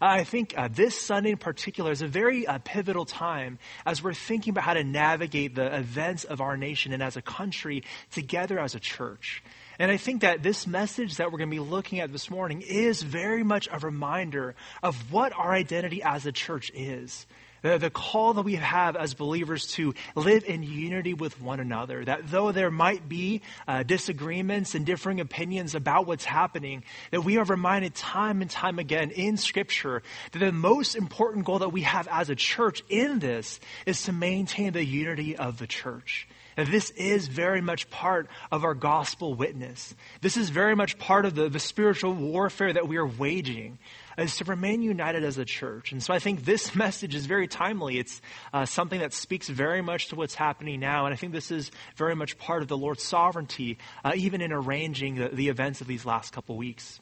I think uh, this Sunday in particular is a very uh, pivotal time as we're thinking about how to navigate the events of our nation and as a country together as a church. And I think that this message that we're going to be looking at this morning is very much a reminder of what our identity as a church is. The, the, call that we have as believers to live in unity with one another. That though there might be uh, disagreements and differing opinions about what's happening, that we are reminded time and time again in Scripture that the most important goal that we have as a church in this is to maintain the unity of the church. And this is very much part of our gospel witness. This is very much part of the, the spiritual warfare that we are waging is to remain united as a church. And so I think this message is very timely. It's uh, something that speaks very much to what's happening now. And I think this is very much part of the Lord's sovereignty, uh, even in arranging the, the events of these last couple weeks.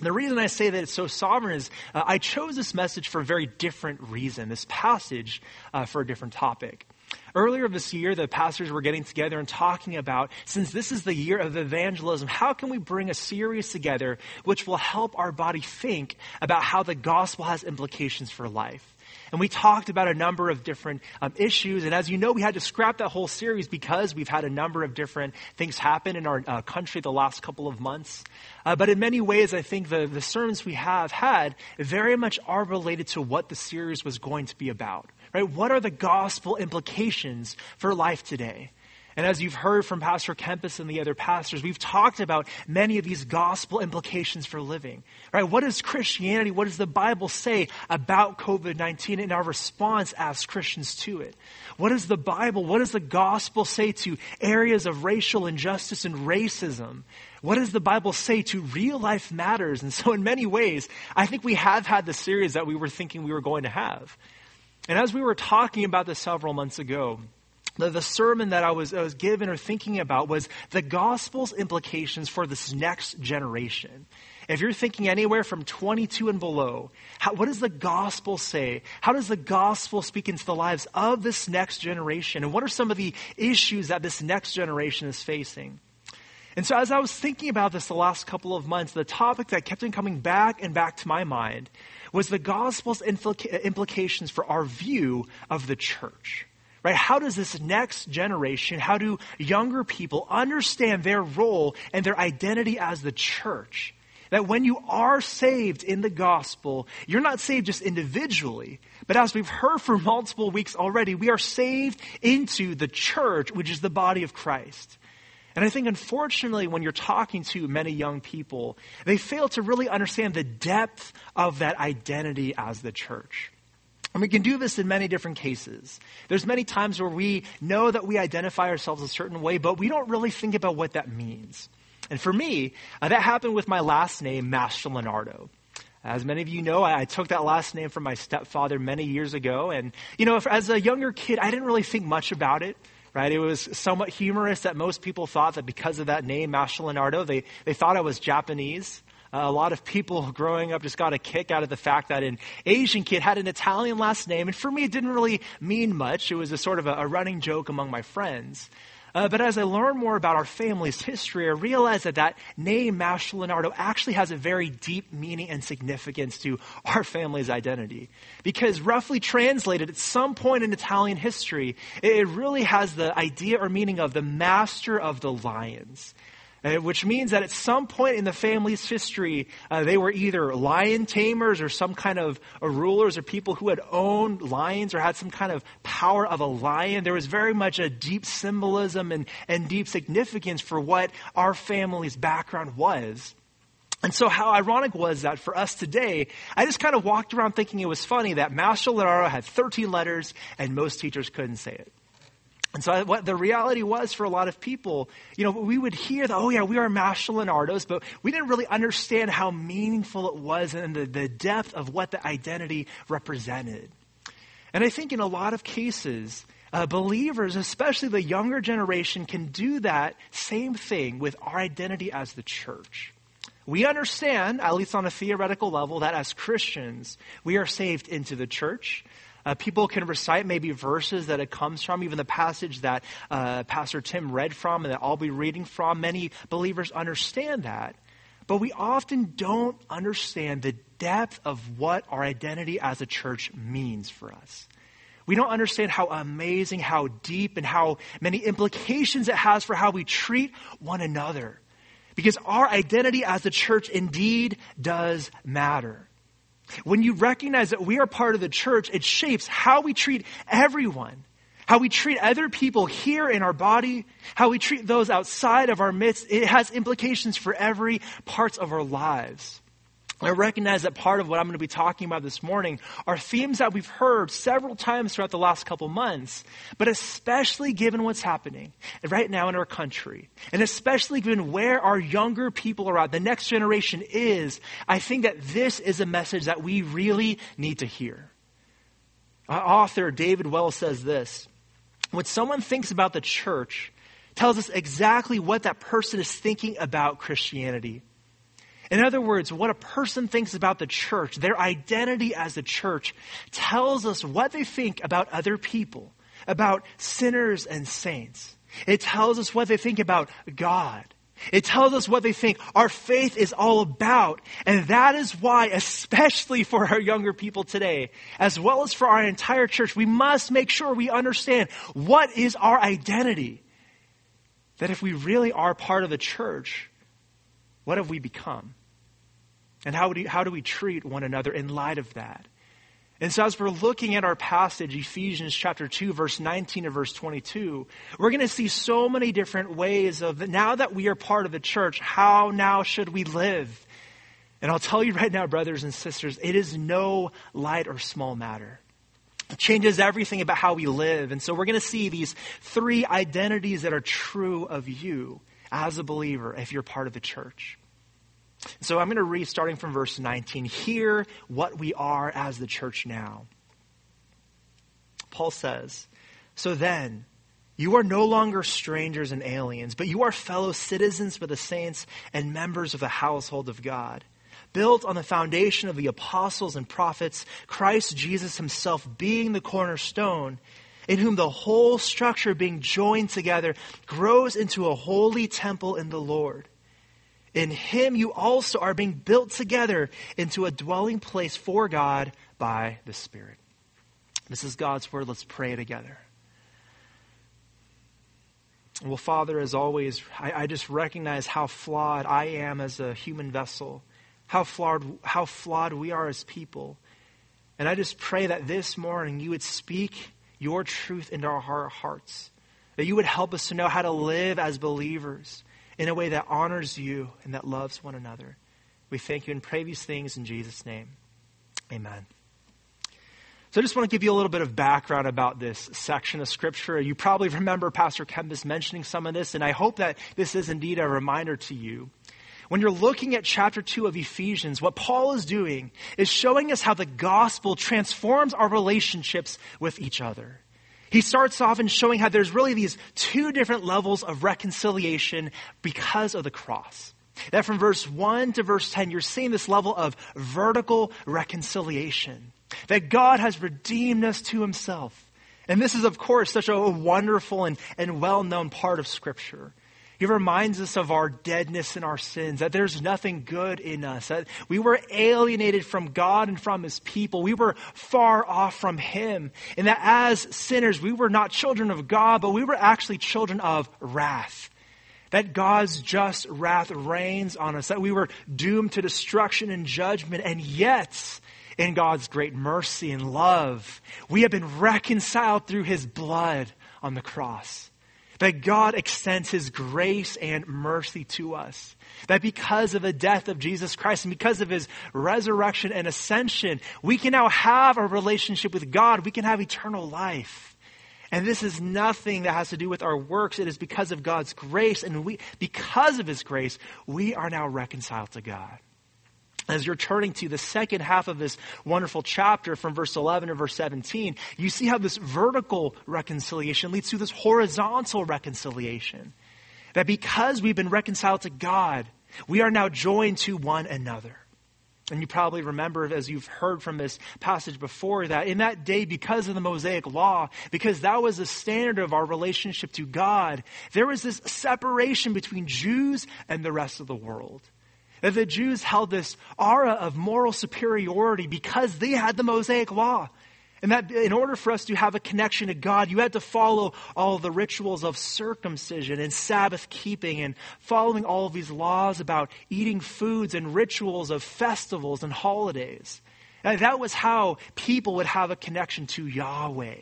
The reason I say that it's so sovereign is uh, I chose this message for a very different reason, this passage uh, for a different topic. Earlier this year, the pastors were getting together and talking about, since this is the year of evangelism, how can we bring a series together which will help our body think about how the gospel has implications for life? And we talked about a number of different um, issues. And as you know, we had to scrap that whole series because we've had a number of different things happen in our uh, country the last couple of months. Uh, but in many ways, I think the, the sermons we have had very much are related to what the series was going to be about. Right? What are the gospel implications for life today? And as you've heard from Pastor Kempis and the other pastors, we've talked about many of these gospel implications for living. Right? What does Christianity, what does the Bible say about COVID-19 and our response as Christians to it? What does the Bible, what does the gospel say to areas of racial injustice and racism? What does the Bible say to real life matters? And so in many ways, I think we have had the series that we were thinking we were going to have. And as we were talking about this several months ago, the, the sermon that I was, I was given or thinking about was the gospel's implications for this next generation. If you're thinking anywhere from 22 and below, how, what does the gospel say? How does the gospel speak into the lives of this next generation? And what are some of the issues that this next generation is facing? And so, as I was thinking about this the last couple of months, the topic that kept on coming back and back to my mind was the gospel's implica- implications for our view of the church. Right? How does this next generation, how do younger people understand their role and their identity as the church? That when you are saved in the gospel, you're not saved just individually, but as we've heard for multiple weeks already, we are saved into the church, which is the body of Christ. And I think, unfortunately, when you're talking to many young people, they fail to really understand the depth of that identity as the church. And we can do this in many different cases. There's many times where we know that we identify ourselves a certain way, but we don't really think about what that means. And for me, uh, that happened with my last name, Master Leonardo. As many of you know, I, I, took that last name from my stepfather many years ago. And, you know, if, as a younger kid, I didn't really think much about it right? It was somewhat humorous that most people thought that because of that name, Master Leonardo, they, they thought I was Japanese. Uh, a lot of people growing up just got a kick out of the fact that an Asian kid had an Italian last name. And for me, it didn't really mean much. It was a sort of a, a running joke among my friends. Uh, but as I learn more about our family's history, I realize that that name, Master Leonardo, actually has a very deep meaning and significance to our family's identity. Because roughly translated, at some point in Italian history, it really has the idea or meaning of the master of the lions. Uh, which means that at some point in the family's history, uh, they were either lion tamers or some kind of uh, rulers or people who had owned lions or had some kind of power of a lion. There was very much a deep symbolism and, and deep significance for what our family's background was. And so how ironic was that for us today, I just kind of walked around thinking it was funny that Master Leonardo had 13 letters and most teachers couldn't say it. And so what the reality was for a lot of people, you know, we would hear that, oh yeah, we are Master Leonardos, but we didn't really understand how meaningful it was and the, the depth of what the identity represented. And I think in a lot of cases, uh, believers, especially the younger generation, can do that same thing with our identity as the church. We understand, at least on a theoretical level, that as Christians, we are saved into the church. Uh, people can recite maybe verses that it comes from, even the passage that uh, Pastor Tim read from and that I'll be reading from. Many believers understand that. but we often don't understand the depth of what our identity as a church means for us. We don't understand how amazing, how deep, and how many implications it has for how we treat one another. Because our identity as a church indeed does matter. When you recognize that we are part of the church, it shapes how we treat everyone, how we treat other people here in our body, how we treat those outside of our midst. It has implications for every parts of our lives. I recognize that part of what I'm going to be talking about this morning are themes that we've heard several times throughout the last couple months, but especially given what's happening right now in our country, and especially given where our younger people are at, the next generation is, I think that this is a message that we really need to hear. Our author David Wells says this When someone thinks about the church, tells us exactly what that person is thinking about Christianity. In other words, what a person thinks about the church, their identity as a church, tells us what they think about other people, about sinners and saints. It tells us what they think about God. It tells us what they think our faith is all about. And that is why, especially for our younger people today, as well as for our entire church, we must make sure we understand what is our identity. That if we really are part of the church, what have we become? And how do, how do we treat one another in light of that? And so, as we're looking at our passage, Ephesians chapter 2, verse 19 and verse 22, we're going to see so many different ways of now that we are part of the church, how now should we live? And I'll tell you right now, brothers and sisters, it is no light or small matter. It changes everything about how we live. And so, we're going to see these three identities that are true of you as a believer if you're part of the church. So I'm going to read starting from verse 19. Hear what we are as the church now. Paul says, So then, you are no longer strangers and aliens, but you are fellow citizens with the saints and members of the household of God, built on the foundation of the apostles and prophets, Christ Jesus himself being the cornerstone, in whom the whole structure being joined together grows into a holy temple in the Lord. In him you also are being built together into a dwelling place for God by the Spirit. This is God's word. Let's pray together. Well, Father, as always, I, I, just recognize how flawed I am as a human vessel, how flawed, how flawed we are as people. And I just pray that this morning you would speak your truth into our hearts, that you would help us to know how to live as believers in a way that honors you and that loves one another. We thank you and pray these things in Jesus' name. Amen. So I just want to give you a little bit of background about this section of Scripture. You probably remember Pastor Kempis mentioning some of this, and I hope that this is indeed a reminder to you. When you're looking at chapter 2 of Ephesians, what Paul is doing is showing us how the gospel transforms our relationships with each other. He starts off in showing how there's really these two different levels of reconciliation because of the cross. That from verse 1 to verse 10, you're seeing this level of vertical reconciliation. That God has redeemed us to himself. And this is, of course, such a wonderful and, and well known part of Scripture. He reminds us of our deadness and our sins, that there's nothing good in us, that we were alienated from God and from His people. We were far off from Him. And that as sinners, we were not children of God, but we were actually children of wrath. That God's just wrath reigns on us, that we were doomed to destruction and judgment, and yet, in God's great mercy and love, we have been reconciled through His blood on the cross that God extends his grace and mercy to us. That because of the death of Jesus Christ and because of his resurrection and ascension, we can now have a relationship with God. We can have eternal life. And this is nothing that has to do with our works. It is because of God's grace. And we, because of his grace, we are now reconciled to God as you're turning to the second half of this wonderful chapter from verse 11 to verse 17, you see how this vertical reconciliation leads to this horizontal reconciliation. That because we've been reconciled to God, we are now joined to one another. And you probably remember, as you've heard from this passage before, that in that day, because of the Mosaic Law, because that was the standard of our relationship to God, there was this separation between Jews and the rest of the world the Jews held this aura of moral superiority because they had the Mosaic law. And that in order for us to have a connection to God, you had to follow all the rituals of circumcision and Sabbath keeping and following all of these laws about eating foods and rituals of festivals and holidays. And that was how people would have a connection to Yahweh.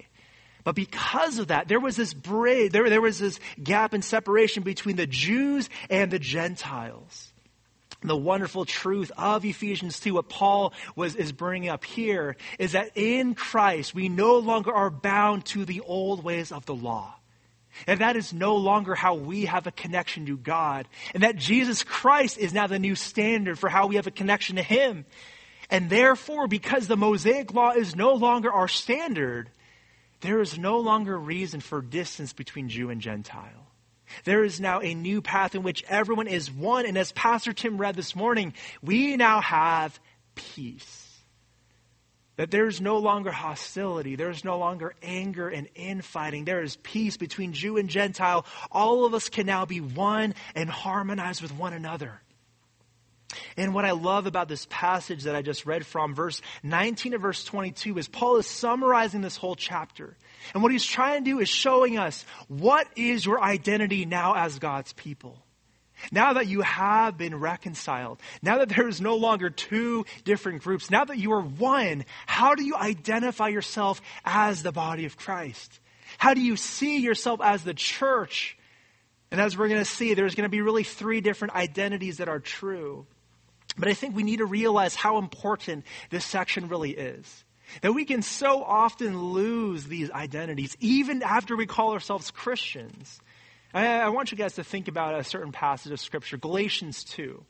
But because of that, there was this bridge, there, there was this gap and separation between the Jews and the Gentiles the wonderful truth of Ephesians 2, what Paul was, is bringing up here, is that in Christ, we no longer are bound to the old ways of the law. And that is no longer how we have a connection to God. And that Jesus Christ is now the new standard for how we have a connection to Him. And therefore, because the Mosaic law is no longer our standard, there is no longer reason for distance between Jew and Gentile. There is now a new path in which everyone is one. And as Pastor Tim read this morning, we now have peace. That there is no longer hostility. There is no longer anger and infighting. There is peace between Jew and Gentile. All of us can now be one and harmonize with one another. And what I love about this passage that I just read from, verse 19 to verse 22, is Paul is summarizing this whole chapter. And what he's trying to do is showing us what is your identity now as God's people. Now that you have been reconciled, now that there is no longer two different groups, now that you are one, how do you identify yourself as the body of Christ? How do you see yourself as the church? And as we're going to see, there's going to be really three different identities that are true. But I think we need to realize how important this section really is. That we can so often lose these identities, even after we call ourselves Christians. I, I want you guys to think about a certain passage of Scripture, Galatians 2.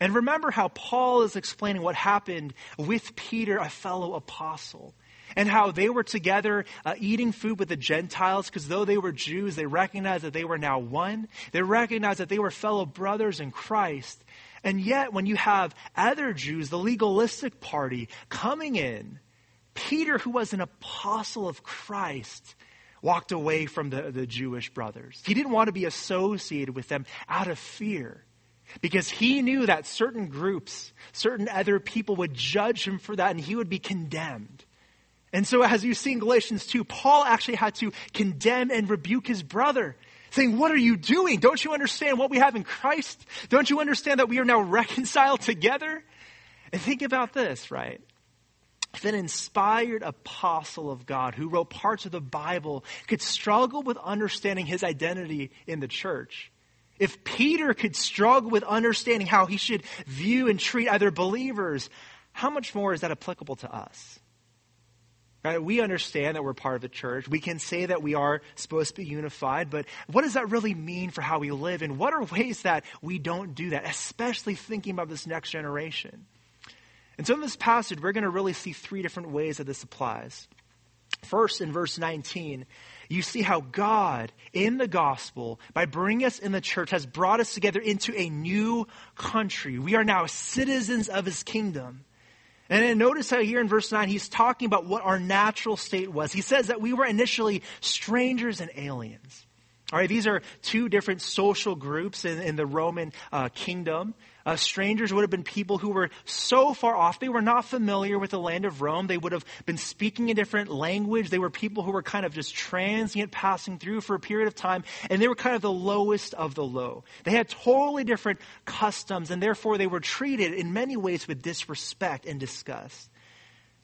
And remember how Paul is explaining what happened with Peter, a fellow apostle, and how they were together uh, eating food with the Gentiles because though they were Jews, they recognized that they were now one. They recognized that they were fellow brothers in Christ. And yet, when you have other Jews, the legalistic party, coming in Peter, who was an apostle of Christ, walked away from the, the Jewish brothers. He didn't want to be associated with them out of fear because he knew that certain groups, certain other people would judge him for that and he would be condemned. And so, as you see in Galatians 2, Paul actually had to condemn and rebuke his brother, saying, What are you doing? Don't you understand what we have in Christ? Don't you understand that we are now reconciled together? And think about this, right? if an inspired apostle of God who wrote parts of the Bible could struggle with understanding his identity in the church, if Peter could struggle with understanding how he should view and treat other believers, how much more is that applicable to us? Right? We understand that we're part of the church. We can say that we are supposed to be unified, but what does that really mean for how we live? And what are ways that we don't do that, especially thinking about this next generation? And so in this passage, we're going to really see three different ways that this applies. First, in verse 19, you see how God, in the gospel, by bringing us in the church, has brought us together into a new country. We are now citizens of his kingdom. And then notice how here in verse 9, he's talking about what our natural state was. He says that we were initially strangers and aliens. All right, these are two different social groups in, in the Roman uh, kingdom. Uh, strangers would have been people who were so far off, they were not familiar with the land of Rome. They would have been speaking a different language. They were people who were kind of just transient, passing through for a period of time, and they were kind of the lowest of the low. They had totally different customs, and therefore they were treated in many ways with disrespect and disgust.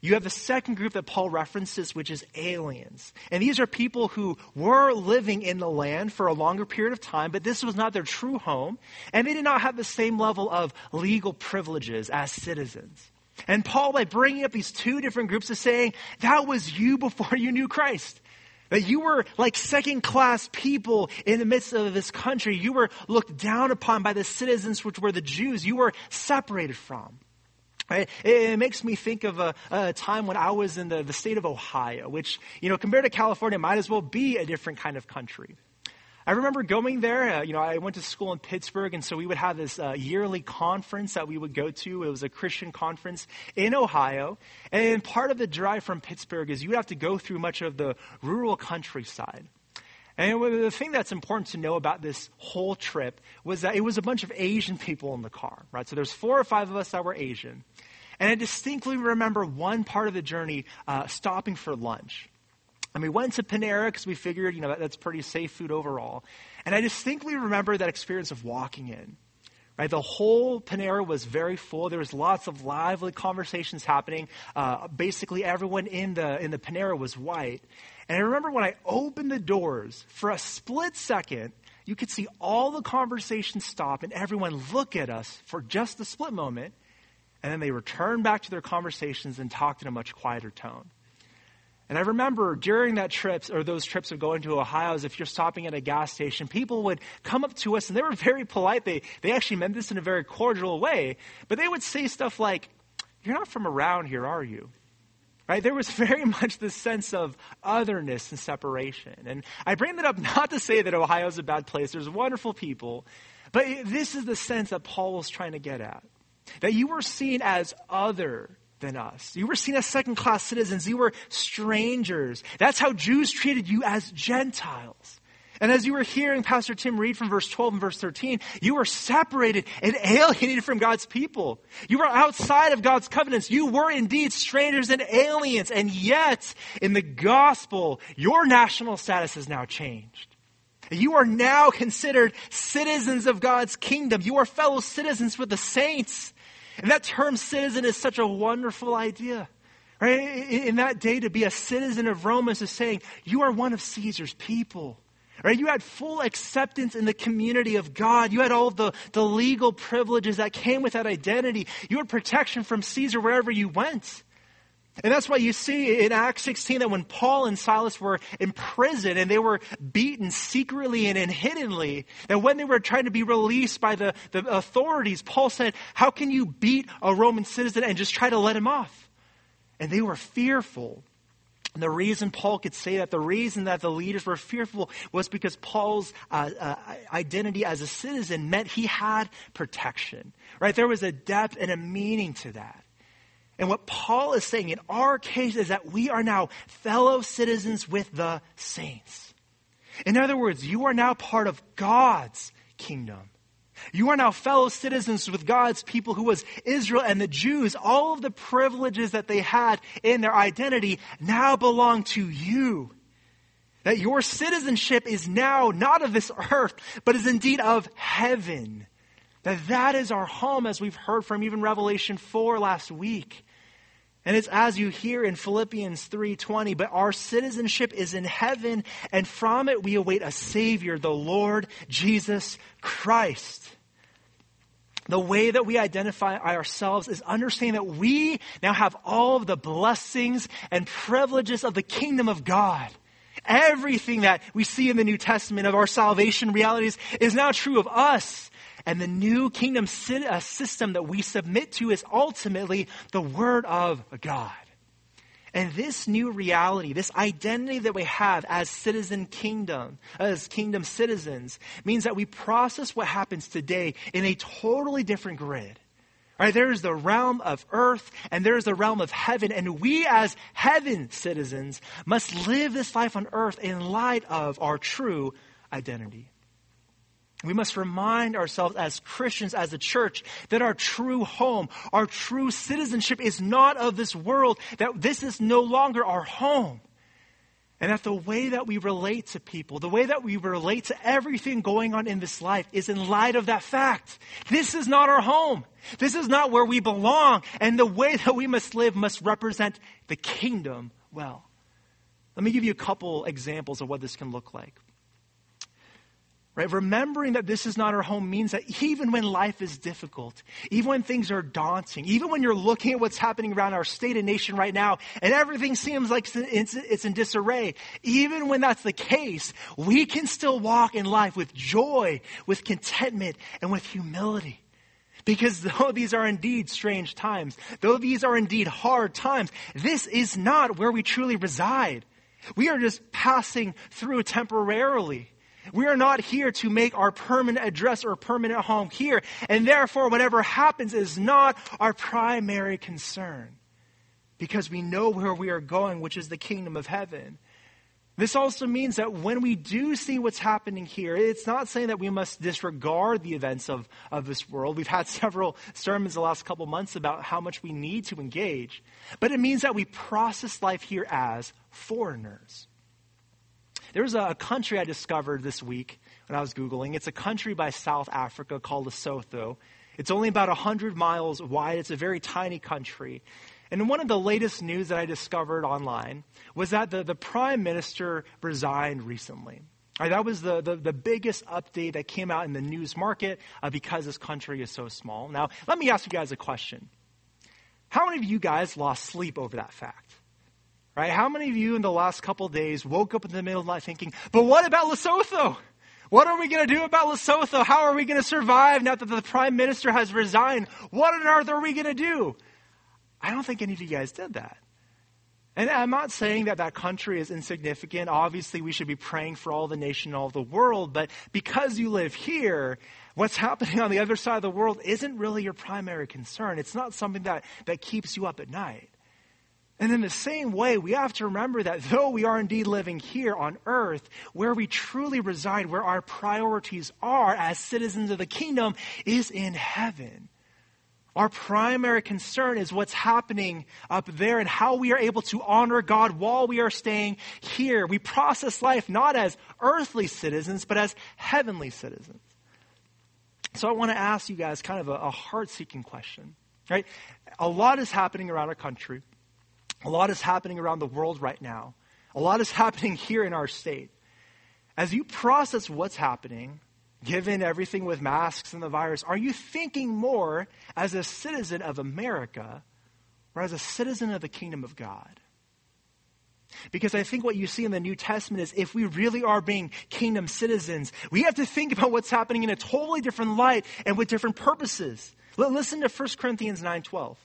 You have the second group that Paul references, which is aliens. And these are people who were living in the land for a longer period of time, but this was not their true home. And they did not have the same level of legal privileges as citizens. And Paul, by bringing up these two different groups, is saying, that was you before you knew Christ. That you were like second class people in the midst of this country. You were looked down upon by the citizens, which were the Jews. You were separated from. It, it, makes me think of a, a, time when I was in the, the state of Ohio, which, you know, compared to California, might as well be a different kind of country. I remember going there. Uh, you know, I went to school in Pittsburgh, and so we would have this uh, yearly conference that we would go to. It was a Christian conference in Ohio. And part of the drive from Pittsburgh is you would have to go through much of the rural countryside. And the thing that's important to know about this whole trip was that it was a bunch of Asian people in the car, right? So there's four or five of us that were Asian. And I distinctly remember one part of the journey uh, stopping for lunch. And we went to Panera because we figured, you know, that, that's pretty safe food overall. And I distinctly remember that experience of walking in. Right, the whole Panera was very full. There was lots of lively conversations happening. Uh, basically, everyone in the in the Panera was white. And I remember when I opened the doors for a split second, you could see all the conversations stop and everyone look at us for just a split moment, and then they return back to their conversations and talked in a much quieter tone. And I remember during that trips or those trips of going to Ohio, as if you're stopping at a gas station, people would come up to us and they were very polite. They they actually meant this in a very cordial way, but they would say stuff like, "You're not from around here, are you?" Right? There was very much this sense of otherness and separation. And I bring that up not to say that Ohio is a bad place. There's wonderful people, but this is the sense that Paul was trying to get at. That you were seen as other than us. You were seen as second class citizens. You were strangers. That's how Jews treated you as Gentiles. And as you were hearing Pastor Tim read from verse 12 and verse 13, you were separated and alienated from God's people. You were outside of God's covenants. You were indeed strangers and aliens. And yet, in the gospel, your national status has now changed. You are now considered citizens of God's kingdom. You are fellow citizens with the saints. And that term citizen is such a wonderful idea. Right? In that day, to be a citizen of Rome is saying, you are one of Caesar's people. Right? You had full acceptance in the community of God. You had all the, the legal privileges that came with that identity. You had protection from Caesar wherever you went. And that's why you see in Acts 16 that when Paul and Silas were in prison and they were beaten secretly and hiddenly, that when they were trying to be released by the, the authorities, Paul said, How can you beat a Roman citizen and just try to let him off? And they were fearful. And the reason Paul could say that, the reason that the leaders were fearful was because Paul's uh, uh, identity as a citizen meant he had protection, right? There was a depth and a meaning to that. And what Paul is saying in our case is that we are now fellow citizens with the saints. In other words, you are now part of God's kingdom. You are now fellow citizens with God's people who was Israel and the Jews. All of the privileges that they had in their identity now belong to you. That your citizenship is now not of this earth, but is indeed of heaven. That that is our home, as we've heard from even Revelation 4 last week. And it's as you hear in Philippians 3:20, but our citizenship is in heaven, and from it we await a savior, the Lord Jesus Christ. The way that we identify ourselves is understanding that we now have all of the blessings and privileges of the kingdom of God. Everything that we see in the New Testament of our salvation realities is now true of us. And the new kingdom uh, system that we submit to is ultimately the Word of God. And this new reality, this identity that we have as citizen kingdom, as kingdom citizens, means that we process what happens today in a totally different grid. Right? There is the realm of earth and there is the realm of heaven. And we as heaven citizens must live this life on earth in light of our true identity. We must remind ourselves as Christians, as a church, that our true home, our true citizenship is not of this world, that this is no longer our home. And that the way that we relate to people, the way that we relate to everything going on in this life is in light of that fact. This is not our home. This is not where we belong. And the way that we must live must represent the kingdom well. Let me give you a couple examples of what this can look like. Right? Remembering that this is not our home means that even when life is difficult, even when things are daunting, even when you're looking at what's happening around our state and nation right now, and everything seems like it's in disarray, even when that's the case, we can still walk in life with joy, with contentment, and with humility. Because though these are indeed strange times, though these are indeed hard times, this is not where we truly reside. We are just passing through temporarily. We are not here to make our permanent address or permanent home here. And therefore, whatever happens is not our primary concern. Because we know where we are going, which is the kingdom of heaven. This also means that when we do see what's happening here, it's not saying that we must disregard the events of, of this world. We've had several sermons the last couple months about how much we need to engage. But it means that we process life here as foreigners. There's a country I discovered this week when I was Googling. It's a country by South Africa called Lesotho. It's only about 100 miles wide. It's a very tiny country. And one of the latest news that I discovered online was that the, the prime minister resigned recently. Right, that was the, the, the, biggest update that came out in the news market uh, because this country is so small. Now, let me ask you guys a question. How many of you guys lost sleep over that fact? Right? How many of you in the last couple days woke up in the middle of the night thinking, but what about Lesotho? What are we going to do about Lesotho? How are we going to survive now that the prime minister has resigned? What on earth are we going to do? I don't think any of you guys did that. And I'm not saying that that country is insignificant. Obviously, we should be praying for all the nation, all the world. But because you live here, what's happening on the other side of the world isn't really your primary concern. It's not something that, that keeps you up at night. And in the same way, we have to remember that though we are indeed living here on earth, where we truly reside, where our priorities are as citizens of the kingdom, is in heaven. Our primary concern is what's happening up there and how we are able to honor God while we are staying here. We process life not as earthly citizens, but as heavenly citizens. So I want to ask you guys kind of a, a heart seeking question, right? A lot is happening around our country. A lot is happening around the world right now. A lot is happening here in our state. As you process what's happening, given everything with masks and the virus, are you thinking more as a citizen of America or as a citizen of the kingdom of God? Because I think what you see in the New Testament is if we really are being kingdom citizens, we have to think about what's happening in a totally different light and with different purposes. Listen to 1 Corinthians 9:12.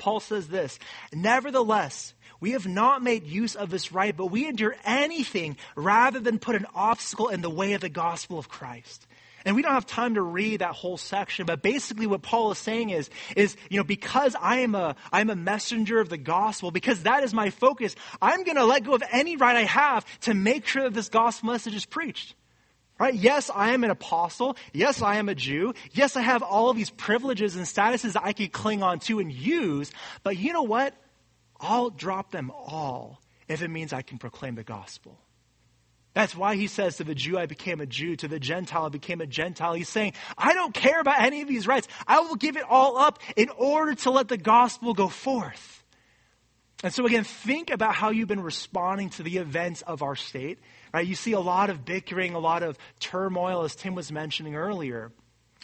Paul says this, "Nevertheless, we have not made use of this right, but we endure anything rather than put an obstacle in the way of the gospel of Christ. And we don't have time to read that whole section, but basically what Paul is saying is, is, you know, because I am a, I'm a messenger of the gospel, because that is my focus, I'm going to let go of any right I have to make sure that this gospel message is preached. Right? Yes, I am an apostle. Yes, I am a Jew. Yes, I have all of these privileges and statuses I could cling on to and use. But you know what? I'll drop them all if it means I can proclaim the gospel. That's why he says to the Jew, I became a Jew. To the Gentile, I became a Gentile. He's saying, I don't care about any of these rights. I will give it all up in order to let the gospel go forth. And so again, think about how you've been responding to the events of our state. Right? You see a lot of bickering, a lot of turmoil, as Tim was mentioning earlier.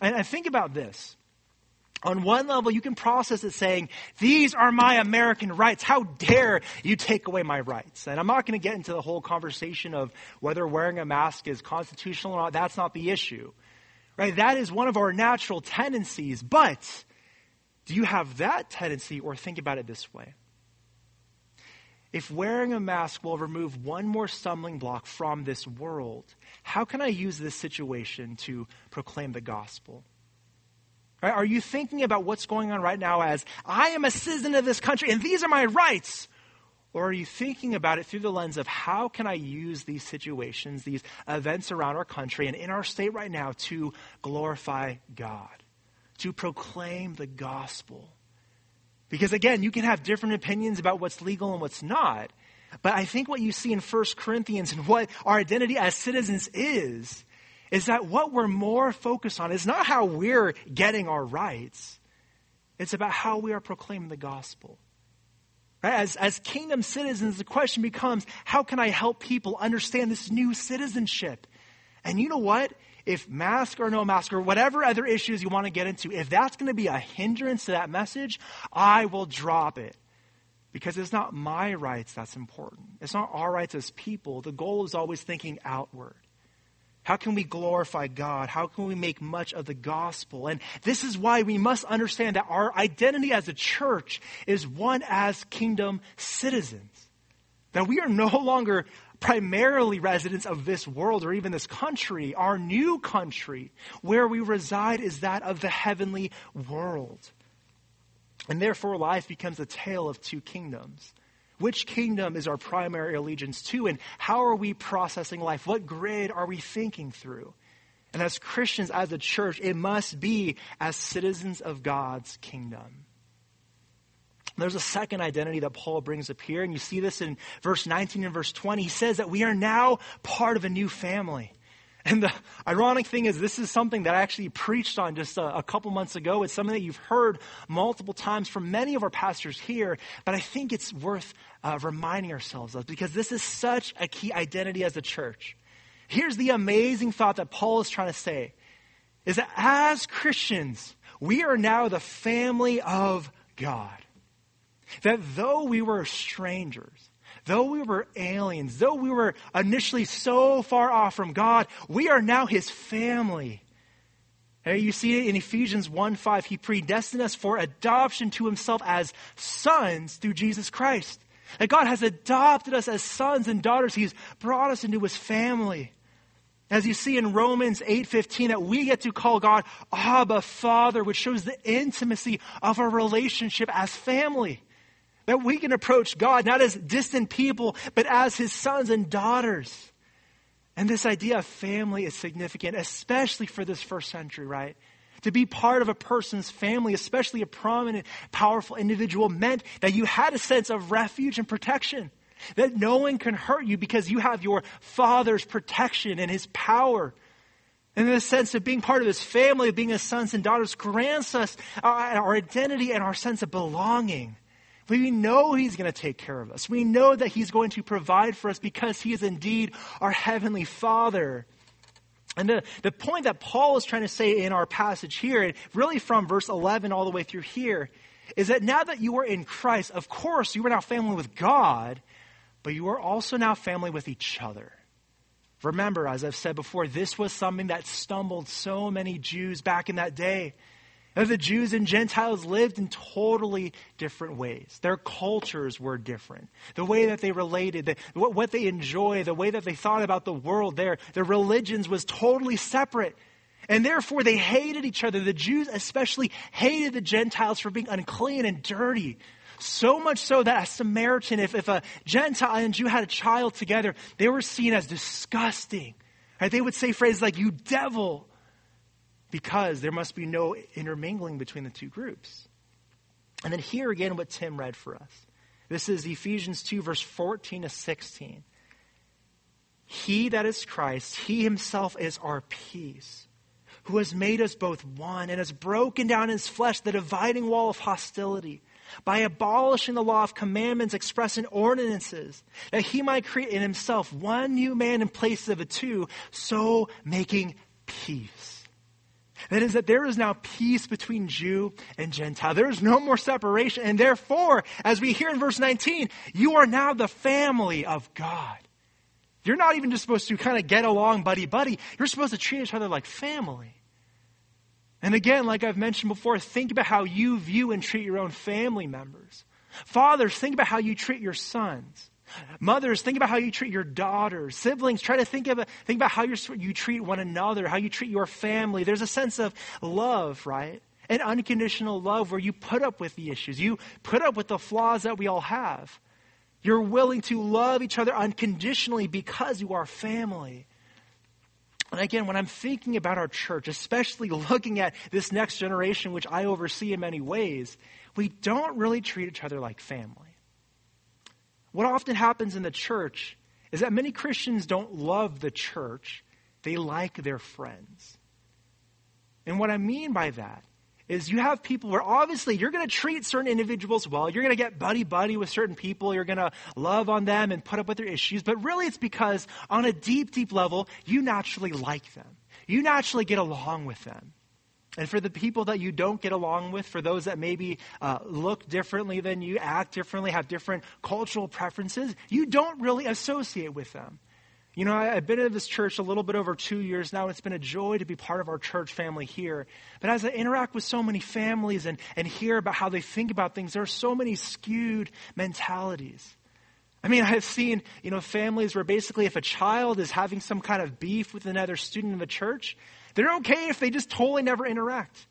And, and think about this. On one level, you can process it saying, These are my American rights. How dare you take away my rights? And I'm not going to get into the whole conversation of whether wearing a mask is constitutional or not. That's not the issue. Right? That is one of our natural tendencies. But do you have that tendency or think about it this way? If wearing a mask will remove one more stumbling block from this world, how can I use this situation to proclaim the gospel? Right? Are you thinking about what's going on right now as, I am a citizen of this country and these are my rights? Or are you thinking about it through the lens of how can I use these situations, these events around our country and in our state right now to glorify God, to proclaim the gospel? Because again, you can have different opinions about what's legal and what's not. But I think what you see in 1 Corinthians and what our identity as citizens is, is that what we're more focused on is not how we're getting our rights, it's about how we are proclaiming the gospel. Right? As, as kingdom citizens, the question becomes how can I help people understand this new citizenship? And you know what? If mask or no mask or whatever other issues you want to get into, if that's going to be a hindrance to that message, I will drop it. Because it's not my rights that's important. It's not our rights as people. The goal is always thinking outward. How can we glorify God? How can we make much of the gospel? And this is why we must understand that our identity as a church is one as kingdom citizens. That we are no longer primarily residents of this world or even this country. Our new country, where we reside, is that of the heavenly world. And therefore, life becomes a tale of two kingdoms Which kingdom is our primary allegiance to, and how are we processing life? What grid are we thinking through? And as Christians, as a church, it must be as citizens of God's kingdom. There's a second identity that Paul brings up here, and you see this in verse 19 and verse 20. He says that we are now part of a new family. And the ironic thing is, this is something that I actually preached on just a, a, couple months ago. It's something that you've heard multiple times from many of our pastors here, but I think it's worth uh, reminding ourselves of because this is such a key identity as a church. Here's the amazing thought that Paul is trying to say is that as Christians, we are now the family of God. That though we were strangers, though we were aliens, though we were initially so far off from God, we are now his family. You see it in Ephesians 1 5. He predestined us for adoption to himself as sons through Jesus Christ. That God has adopted us as sons and daughters. He's brought us into his family. As you see in Romans 8:15 that we get to call God Abba Father, which shows the intimacy of our relationship as family. That we can approach God not as distant people, but as his sons and daughters. And this idea of family is significant, especially for this first century, right? To be part of a person's family, especially a prominent, powerful individual, meant that you had a sense of refuge and protection. That no one can hurt you because you have your father's protection and his power. And the sense of being part of his family, being his sons and daughters, grants us our, our identity and our sense of belonging. We know He's going to take care of us. We know that He's going to provide for us because He is indeed our Heavenly Father. And the, the point that Paul is trying to say in our passage here, really from verse 11 all the way through here, is that now that you are in Christ, of course, you are now family with God, but you are also now family with each other. Remember, as I've said before, this was something that stumbled so many Jews back in that day. The Jews and Gentiles lived in totally different ways. Their cultures were different. The way that they related, the, what, what they enjoyed, the way that they thought about the world, their, their religions was totally separate. And therefore, they hated each other. The Jews especially hated the Gentiles for being unclean and dirty. So much so that a Samaritan, if, if a Gentile and Jew had a child together, they were seen as disgusting. Right? They would say phrases like, you devil because there must be no intermingling between the two groups. And then here again, what Tim read for us. This is Ephesians 2, verse 14 to 16. He that is Christ, he himself is our peace, who has made us both one and has broken down in his flesh the dividing wall of hostility by abolishing the law of commandments expressed in ordinances, that he might create in himself one new man in place of the two, so making peace that is, that there is now peace between Jew and Gentile. There is no more separation. And therefore, as we hear in verse 19, you are now the family of God. You're not even just supposed to kind of get along buddy buddy. You're supposed to treat each other like family. And again, like I've mentioned before, think about how you view and treat your own family members. Fathers, think about how you treat your sons. Mothers, think about how you treat your daughters. Siblings, try to think, of, think about how you treat one another, how you treat your family. There's a sense of love, right? An unconditional love where you put up with the issues. You put up with the flaws that we all have. You're willing to love each other unconditionally because you are family. And again, when I'm thinking about our church, especially looking at this next generation, which I oversee in many ways, we don't really treat each other like family. What often happens in the church is that many Christians don't love the church, they like their friends. And what I mean by that is you have people where obviously you're going to treat certain individuals well. You're going to get buddy buddy with certain people. You're going to love on them and put up with their issues. But really it's because on a deep, deep level, you naturally like them. You naturally get along with them. And for the people that you don't get along with, for those that maybe uh, look differently than you, act differently, have different cultural preferences, you don't really associate with them. You know, I, have been in this church a little bit over two years now. It's been a joy to be part of our church family here. But as I interact with so many families and, and hear about how they think about things, there are so many skewed mentalities. I mean, I've seen, you know, families where basically if a child is having some kind of beef with another student in the church, they're okay if they just totally never interact.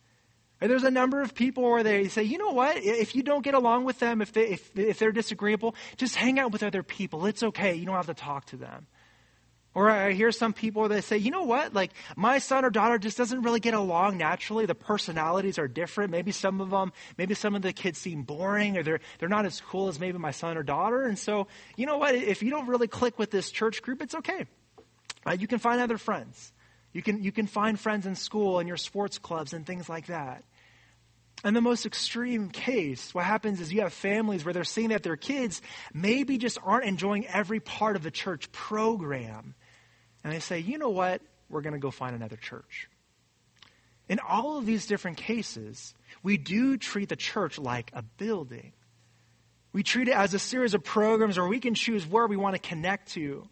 And there's a number of people where they say, you know what? If you don't get along with them, if, they, if, if they're disagreeable, just hang out with other people. It's okay. You don't have to talk to them. Or I hear some people that say, you know what? Like, my son or daughter just doesn't really get along naturally. The personalities are different. Maybe some of them, maybe some of the kids seem boring or they're, they're not as cool as maybe my son or daughter. And so, you know what? If you don't really click with this church group, it's okay. Uh, you can find other friends. You can, you can find friends in school and your sports clubs and things like that. In the most extreme case, what happens is you have families where they're seeing that their kids maybe just aren't enjoying every part of the church program and they say, you know what? We're going to go find another church. In all of these different cases, we do treat the church like a building. We treat it as a series of programs where we can choose where we want to connect to.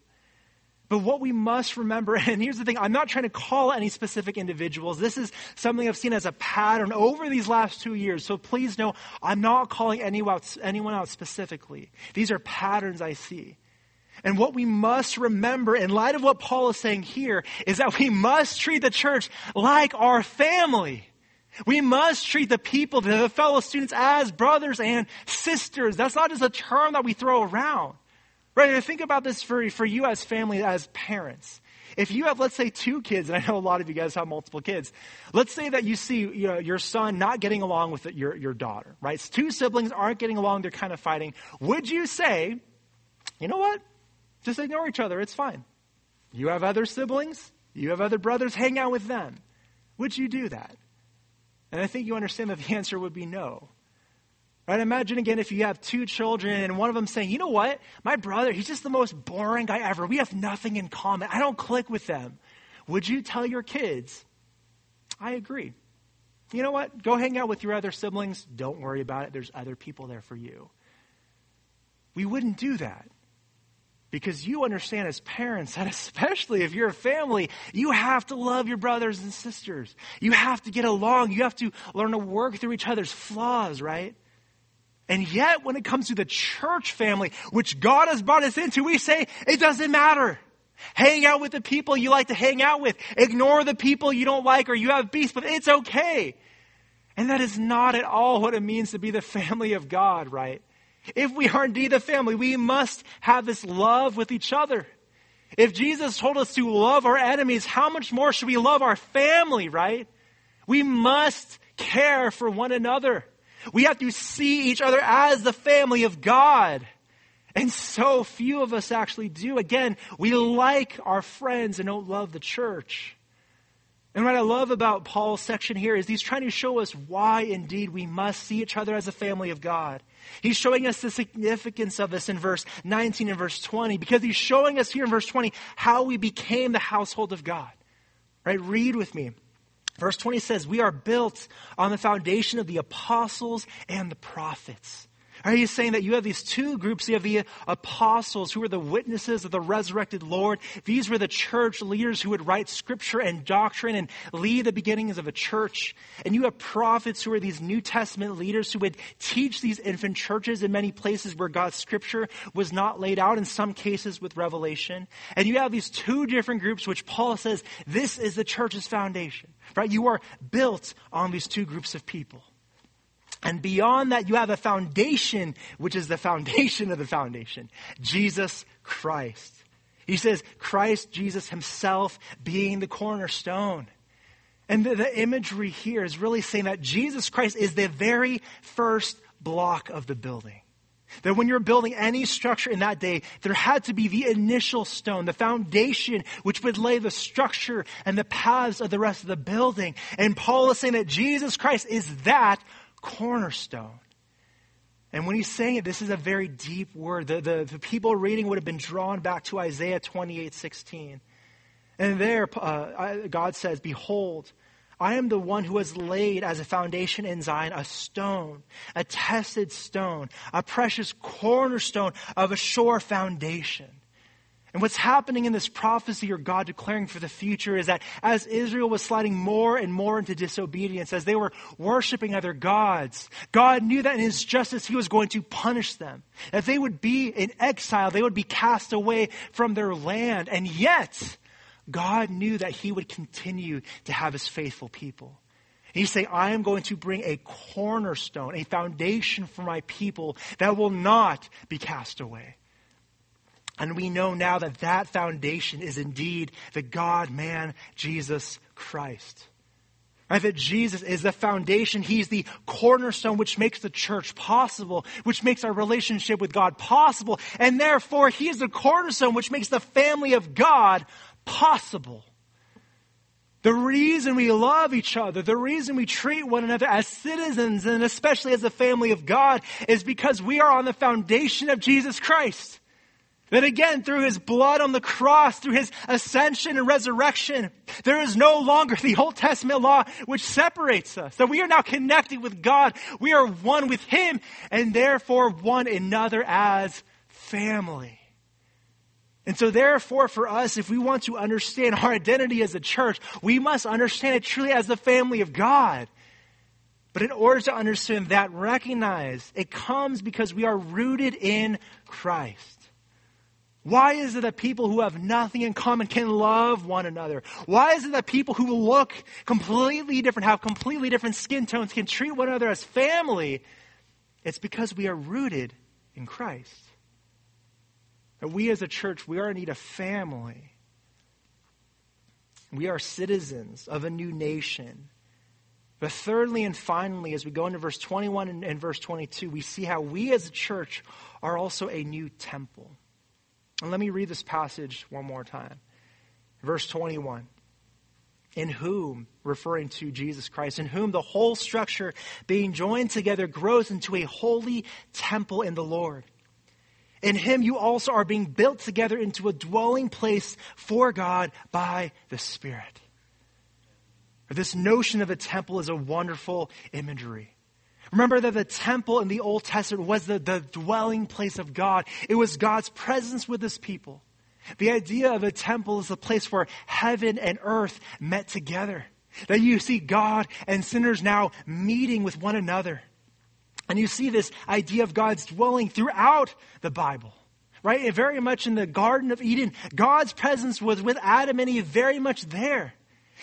But what we must remember, and here's the thing, I'm not trying to call any specific individuals. This is something I've seen as a pattern over these last two years. So please know, I'm not calling anyone out, specifically. These are patterns I see. And what we must remember in light of what Paul is saying here is that we must treat the church like our family. We must treat the people, the fellow students as brothers and sisters. That's not just a term that we throw around. Right? Think about this for, for you as family, as parents. If you have, let's say, two kids, and I know a lot of you guys have multiple kids, let's say that you see you know, your son not getting along with your, your daughter, right? two siblings aren't getting along, they're kind of fighting. Would you say, you know what? Just ignore each other. It's fine. You have other siblings, you have other brothers, hang out with them. Would you do that? And I think you understand that the answer would be no. Right? Imagine again if you have two children and one of them saying, you know what? My brother, he's just the most boring guy ever. We have nothing in common. I don't click with them. Would you tell your kids, I agree. You know what? Go hang out with your other siblings. Don't worry about it. There's other people there for you. We wouldn't do that. Because you understand as parents, and especially if you're a family, you have to love your brothers and sisters. You have to get along. You have to learn to work through each other's flaws, right? And yet, when it comes to the church family, which God has brought us into, we say, it doesn't matter. Hang out with the people you like to hang out with. Ignore the people you don't like or you have beef but It's okay. And that is not at all what it means to be the family of God, right? If we are indeed the family, we must have this love with each other. If Jesus told us to love our enemies, how much more should we love our family, right? We must care for one another. We have to see each other as the family of God. And so few of us actually do. Again, we like our friends and don't love the church. And what I love about Paul's section here is he's trying to show us why indeed we must see each other as a family of God. He's showing us the significance of this in verse 19 and verse 20 because he's showing us here in verse 20 how we became the household of God. Right? Read with me. Verse 20 says, We are built on the foundation of the apostles and the prophets. Are you saying that you have these two groups? You have the apostles who were the witnesses of the resurrected Lord. These were the church leaders who would write scripture and doctrine and lead the beginnings of a church. And you have prophets who are these New Testament leaders who would teach these infant churches in many places where God's scripture was not laid out, in some cases with revelation. And you have these two different groups which Paul says this is the church's foundation, right? You are built on these two groups of people. And beyond that, you have a foundation, which is the foundation of the foundation Jesus Christ. He says, Christ Jesus himself being the cornerstone. And the, the, imagery here is really saying that Jesus Christ is the very first block of the building. That when you're building any structure in that day, there had to be the initial stone, the foundation, which would lay the structure and the paths of the rest of the building. And Paul is saying that Jesus Christ is that cornerstone. And when he's saying it, this is a very deep word. The, the, the people reading would have been drawn back to Isaiah 28 16. And there, uh, God says, Behold, I am the one who has laid as a foundation in Zion a stone, a tested stone, a precious cornerstone of a sure foundation. And what's happening in this prophecy or God declaring for the future is that as Israel was sliding more and more into disobedience, as they were worshiping other gods, God knew that in His justice He was going to punish them. That they would be in exile, they would be cast away from their land. And yet, God knew that He would continue to have His faithful people. He's saying, I am going to bring a cornerstone, a foundation for my people that will not be cast away. And we know now that that foundation is indeed the God man, Jesus Christ. Right? That Jesus is the foundation. He's the cornerstone which makes the church possible, which makes our relationship with God possible. And therefore, He is the cornerstone which makes the family of God possible. The reason we love each other, the reason we treat one another as citizens and especially as a family of God is because we are on the foundation of Jesus Christ. That again, through his blood on the cross, through his ascension and resurrection, there is no longer the Old Testament law which separates us. That we are now connected with God. We are one with him and therefore one another as family. And so therefore for us, if we want to understand our identity as a church, we must understand it truly as the family of God. But in order to understand that, recognize it comes because we are rooted in Christ. Why is it that people who have nothing in common can love one another? Why is it that people who look completely different, have completely different skin tones, can treat one another as family? It's because we are rooted in Christ. That we as a church, we are in need of family. We are citizens of a new nation. But thirdly and finally, as we go into verse 21 and, and verse 22, we see how we as a church are also a new temple. And let me read this passage one more time. Verse 21 in whom, referring to Jesus Christ, in whom the whole structure being joined together grows into a holy temple in the Lord. In him you also are being built together into a dwelling place for God by the Spirit. This notion of a temple is a wonderful imagery. Remember that the temple in the Old Testament was the, the dwelling place of God. It was God's presence with his people. The idea of a temple is a place where heaven and earth met together. That you see God and sinners now meeting with one another. And you see this idea of God's dwelling throughout the Bible, right? very much in the Garden of Eden, God's presence was with Adam and Eve very much there.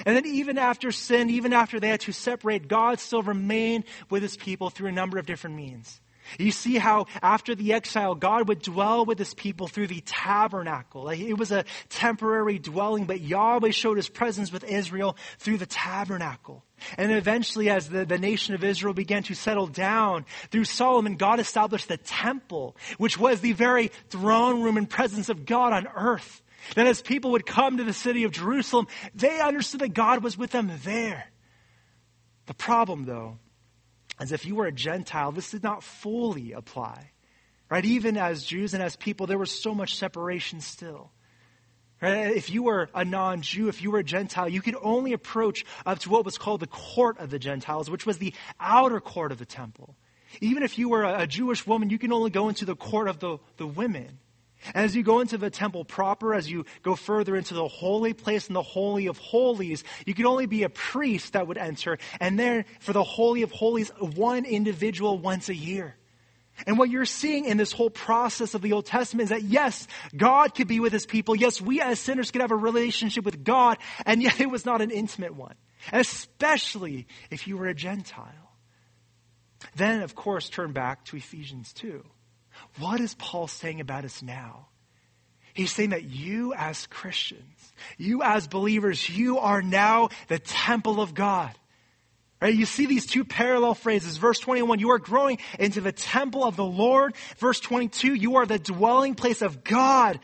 And then even after sin, even after they had to separate, God still remained with his people through a number of different means. You see how after the exile, God would dwell with his people through the tabernacle. it was a temporary dwelling, but Yahweh showed his presence with Israel through the tabernacle. And eventually, as the, the nation of Israel began to settle down through Solomon, God established the temple, which was the very throne room and presence of God on earth. That as people would come to the city of Jerusalem, they understood that God was with them there. The problem, though, as if you were a Gentile, this did not fully apply. Right? Even as Jews and as people, there was so much separation still. Right? If you were a non Jew, if you were a Gentile, you could only approach up to what was called the court of the Gentiles, which was the outer court of the temple. Even if you were a, Jewish woman, you can only go into the court of the, the women. And as you go into the temple proper, as you go further into the holy place and the holy of holies, you could only be a priest that would enter. And there, for the holy of holies, one individual once a year. And what you're seeing in this whole process of the Old Testament is that yes, God could be with his people. Yes, we as sinners could have a relationship with God, and yet it was not an intimate one. Especially if you were a Gentile. Then, of course, turn back to Ephesians 2. What is Paul saying about us now? He's saying that you as Christians, you as believers, you are now the temple of God. Right? You see these two parallel phrases. Verse 21, you are growing into the temple of the Lord. Verse 22, you are the dwelling place of God.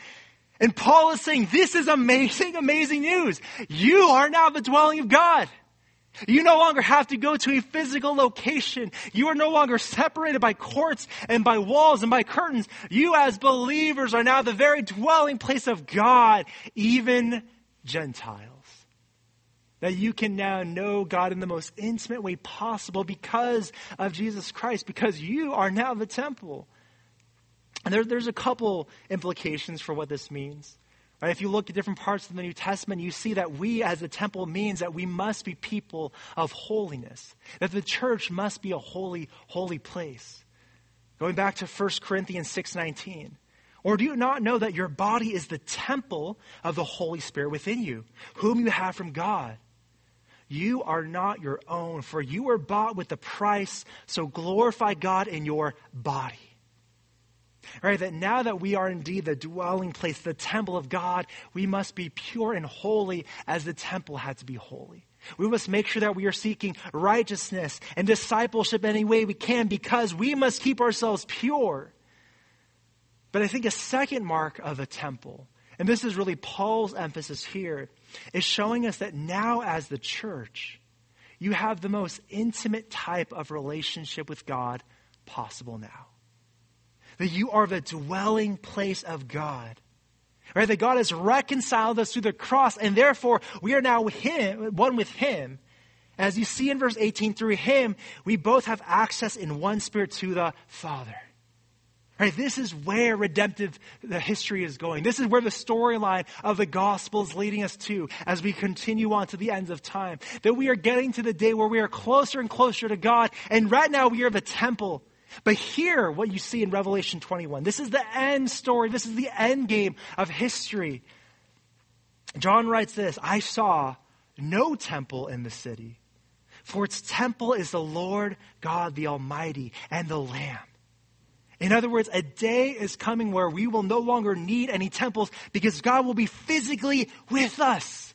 And Paul is saying, this is amazing, amazing news. You are now the dwelling of God. You no longer have to go to a physical location. You are no longer separated by courts and by walls and by curtains. You as believers are now the very dwelling place of God, even Gentiles. That you can now know God in the most intimate way possible because of Jesus Christ, because you are now the temple. And there, there's a couple implications for what this means. Right? If you look at different parts of the New Testament, you see that we as a temple means that we must be people of holiness. That the church must be a holy, holy place. Going back to 1 Corinthians 6.19. Or do you not know that your body is the temple of the Holy Spirit within you, whom you have from God? You are not your own, for you were bought with a price, so glorify God in your body. Right, that now that we are indeed the dwelling place, the temple of God, we must be pure and holy as the temple had to be holy. We must make sure that we are seeking righteousness and discipleship any way we can because we must keep ourselves pure. But I think a second mark of a temple, and this is really Paul's emphasis here, is showing us that now, as the church, you have the most intimate type of relationship with God possible now. That you are the dwelling place of God. Right? That God has reconciled us through the cross, and therefore we are now with him, one with Him. As you see in verse 18, through Him, we both have access in one spirit to the Father. Right, this is where redemptive the history is going. This is where the storyline of the gospel is leading us to as we continue on to the ends of time. That we are getting to the day where we are closer and closer to God. And right now we are the temple. But here, what you see in Revelation 21, this is the end story. This is the end game of history. John writes this I saw no temple in the city, for its temple is the Lord God the Almighty and the Lamb. In other words, a day is coming where we will no longer need any temples because God will be physically with us.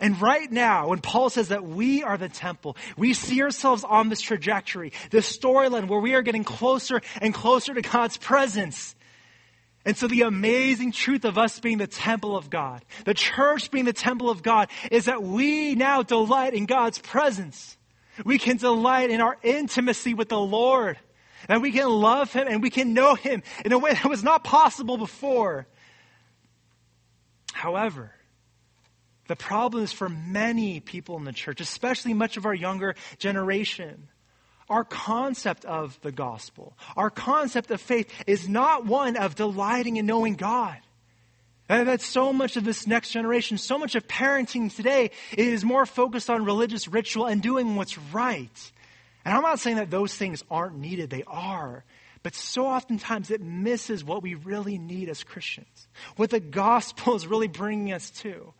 And right now, when Paul says that we are the temple, we see ourselves on this trajectory, this storyline where we are getting closer and closer to God's presence. And so the amazing truth of us being the temple of God, the church being the temple of God, is that we now delight in God's presence. We can delight in our intimacy with the Lord. And we can love him and we can know him in a way that was not possible before. However, the problem is for many people in the church, especially much of our younger generation. Our concept of the gospel, our concept of faith is not one of delighting in knowing God. And so much of this next generation, so much of parenting today is more focused on religious ritual and doing what's right. And I'm not saying that those things aren't needed, they are. But so oftentimes it misses what we really need as Christians, what the gospel is really bringing us to.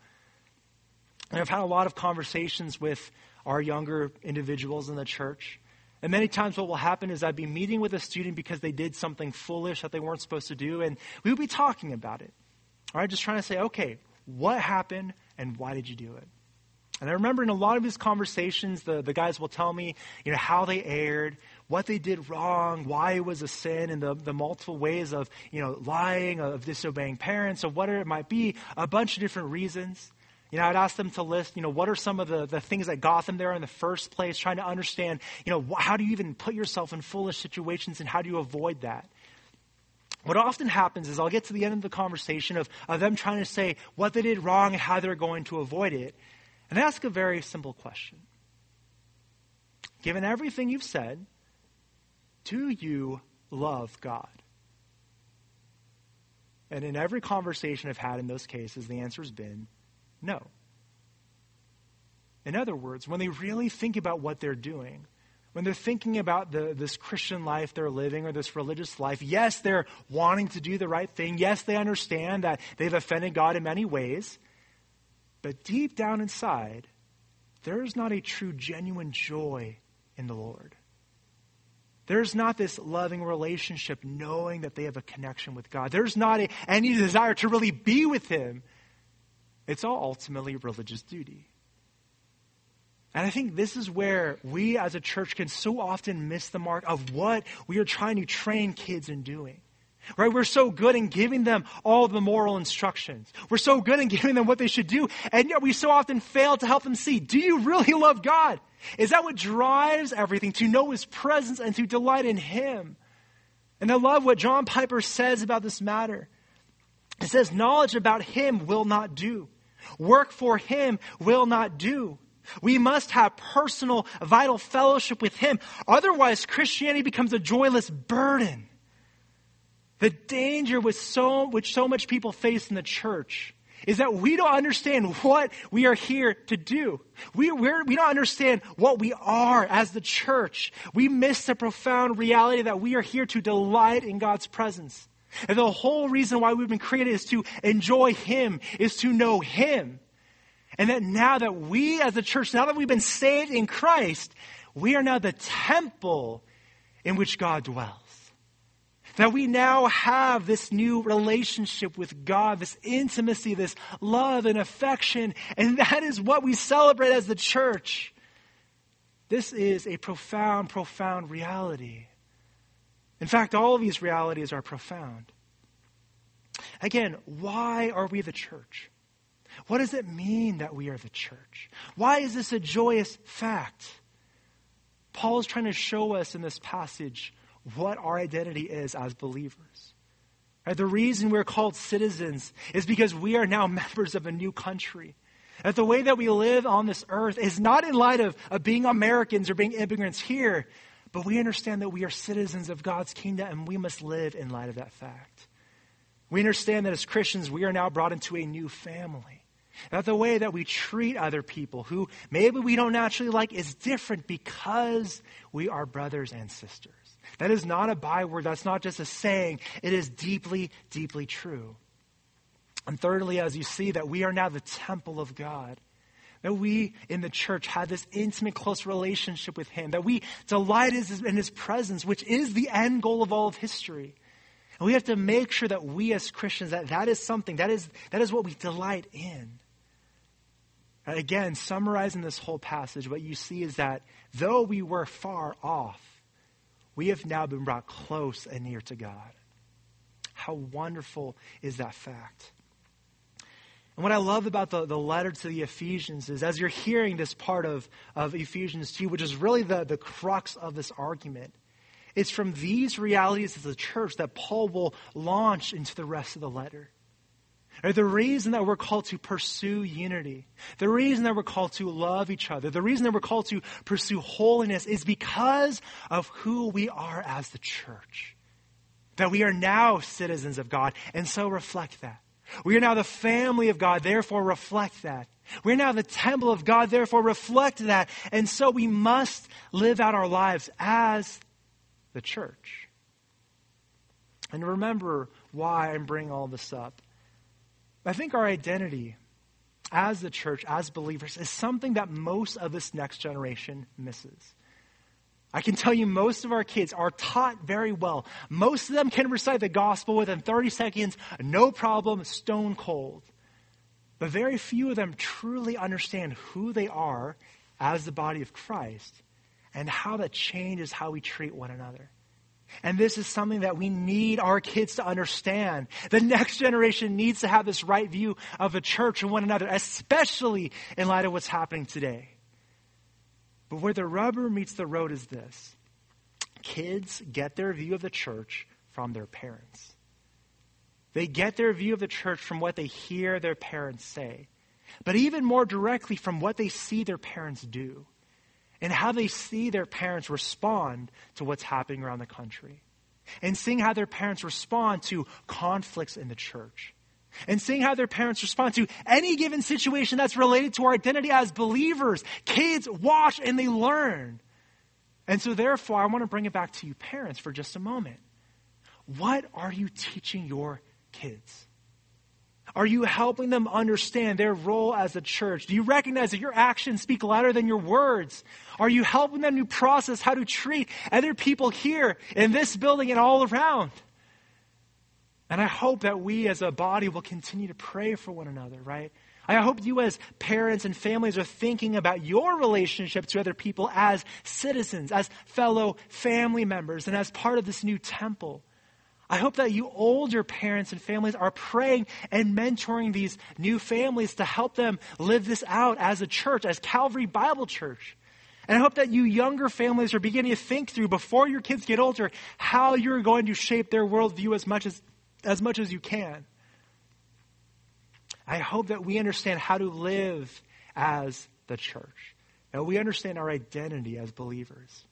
And I've had a lot of conversations with our younger individuals in the church. And many times what will happen is I'd be meeting with a student because they did something foolish that they weren't supposed to do, and we would be talking about it. All right, just trying to say, okay, what happened and why did you do it? And I remember in a lot of these conversations, the, the guys will tell me, you know, how they erred, what they did wrong, why it was a sin, and the, the multiple ways of, you know, lying, of disobeying parents, or whatever it might be, a bunch of different reasons. You know, I'd ask them to list, you know, what are some of the, the things that got them there in the first place, trying to understand, you know, wh- how do you even put yourself in foolish situations and how do you avoid that? What often happens is I'll get to the end of the conversation of, of them trying to say what they did wrong and how they're going to avoid it and ask a very simple question. Given everything you've said, do you love God? And in every conversation I've had in those cases, the answer has been no. In other words, when they really think about what they're doing, when they're thinking about the, this Christian life they're living or this religious life, yes, they're wanting to do the right thing. Yes, they understand that they've offended God in many ways. But deep down inside, there is not a true, genuine joy in the Lord. There's not this loving relationship knowing that they have a connection with God. There's not a, any desire to really be with Him. It's all ultimately religious duty. And I think this is where we as a church can so often miss the mark of what we are trying to train kids in doing. Right? We're so good in giving them all the moral instructions. We're so good in giving them what they should do. And yet we so often fail to help them see, do you really love God? Is that what drives everything? To know His presence and to delight in Him. And I love what John Piper says about this matter. It says, knowledge about Him will not do. Work for Him will not do. We must have personal, vital fellowship with Him. Otherwise, Christianity becomes a joyless burden. The danger with so, which so much people face in the church is that we don't understand what we are here to do. We, we're, we don't understand what we are as the church. We miss the profound reality that we are here to delight in God's presence. And the whole reason why we've been created is to enjoy Him, is to know Him. And that now that we as a church, now that we've been saved in Christ, we are now the temple in which God dwells. That we now have this new relationship with God, this intimacy, this love and affection, and that is what we celebrate as the church. This is a profound, profound reality. In fact, all of these realities are profound. Again, why are we the church? What does it mean that we are the church? Why is this a joyous fact? Paul is trying to show us in this passage what our identity is as believers. Right? The reason we're called citizens is because we are now members of a new country. That the way that we live on this earth is not in light of, of being Americans or being immigrants here, but we understand that we are citizens of God's kingdom and we must live in light of that fact. We understand that as Christians, we are now brought into a new family. That the way that we treat other people who maybe we don't naturally like is different because we are brothers and sisters. That is not a byword. That's not just a saying. It is deeply, deeply true. And thirdly, as you see, that we are now the temple of God. That we in the church have this intimate, close relationship with Him. That we delight in His presence, which is the end goal of all of history. And we have to make sure that we as Christians, that that is something, that is, that is what we delight in. Again, summarizing this whole passage, what you see is that though we were far off, we have now been brought close and near to God. How wonderful is that fact? And what I love about the, the letter to the Ephesians is as you're hearing this part of, of Ephesians 2, which is really the, the crux of this argument, it's from these realities as a church that Paul will launch into the rest of the letter. The reason that we're called to pursue unity, the reason that we're called to love each other, the reason that we're called to pursue holiness is because of who we are as the church. That we are now citizens of God, and so reflect that. We are now the family of God, therefore reflect that. We're now the temple of God, therefore reflect that. And so we must live out our lives as the church. And remember why I'm bringing all this up. I think our identity as the church, as believers, is something that most of this next generation misses. I can tell you most of our kids are taught very well. Most of them can recite the gospel within 30 seconds, no problem, stone cold. But very few of them truly understand who they are as the body of Christ and how that changes how we treat one another. And this is something that we need our kids to understand. The next generation needs to have this right view of the church and one another, especially in light of what's happening today. But where the rubber meets the road is this kids get their view of the church from their parents. They get their view of the church from what they hear their parents say, but even more directly from what they see their parents do and how they see their parents respond to what's happening around the country. And seeing how their parents respond to conflicts in the church. And seeing how their parents respond to any given situation that's related to our identity as believers. Kids watch and they learn. And so, therefore, I want to bring it back to you, parents, for just a moment. What are you teaching your kids? Are you helping them understand their role as a church? Do you recognize that your actions speak louder than your words? Are you helping them to process how to treat other people here in this building and all around? And I hope that we as a body will continue to pray for one another, right? I hope you as parents and families are thinking about your relationship to other people as citizens, as fellow family members, and as part of this new temple. I hope that you older parents and families are praying and mentoring these new families to help them live this out as a church, as Calvary Bible Church. And I hope that you younger families are beginning to think through before your kids get older how you're going to shape their worldview as much as, as much as you can. I hope that we understand how to live as the church. That we understand our identity as believers.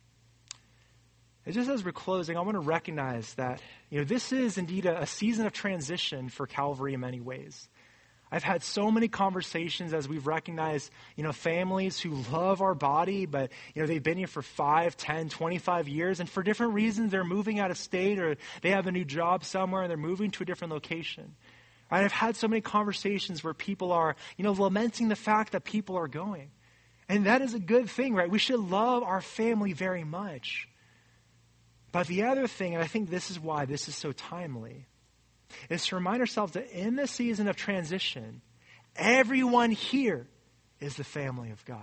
And just as we're closing, I want to recognize that you know this is indeed a, a season of transition for Calvary in many ways. I've had so many conversations as we've recognized, you know, families who love our body, but, you know, they've been here for 5, 10, 25 years, and for different reasons, they're moving out of state or they have a new job somewhere and they're moving to a different location. Right? I've had so many conversations where people are, you know, lamenting the fact that people are going. And that is a good thing, right? We should love our family very much. But the other thing, and I think this is why this is so timely, is to remind ourselves that in the season of transition, everyone here is the family of God.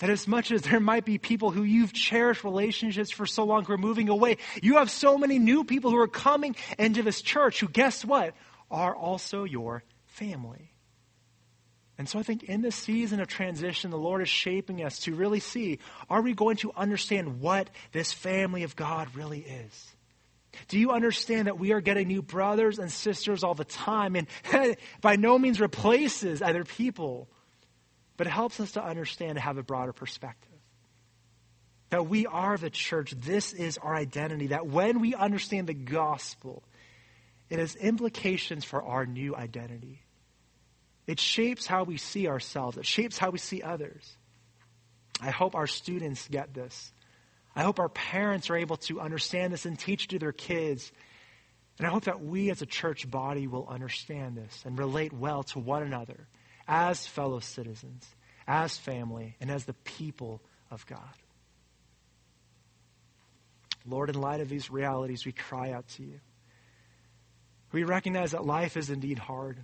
That as much as there might be people who you've cherished relationships for so long who are moving away, you have so many new people who are coming into this church who, guess what, are also your family. And so I think in this season of transition, the Lord is shaping us to really see are we going to understand what this family of God really is? Do you understand that we are getting new brothers and sisters all the time? And by no means replaces other people, but it helps us to understand and have a broader perspective. That we are the church. This is our identity. That when we understand the gospel, it has implications for our new identity. It shapes how we see ourselves, it shapes how we see others. I hope our students get this. I hope our parents are able to understand this and teach to their kids. And I hope that we as a church body will understand this and relate well to one another as fellow citizens, as family, and as the people of God. Lord, in light of these realities, we cry out to you. We recognize that life is indeed hard.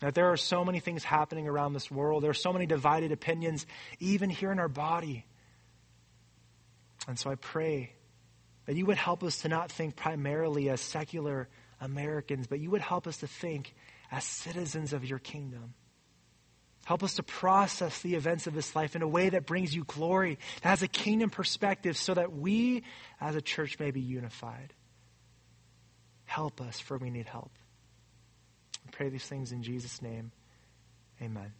That there are so many things happening around this world. There are so many divided opinions, even here in our body. And so I pray that you would help us to not think primarily as secular Americans, but you would help us to think as citizens of your kingdom. Help us to process the events of this life in a way that brings you glory, that has a kingdom perspective, so that we as a church may be unified. Help us, for we need help I pray these things in Jesus' name. Amen.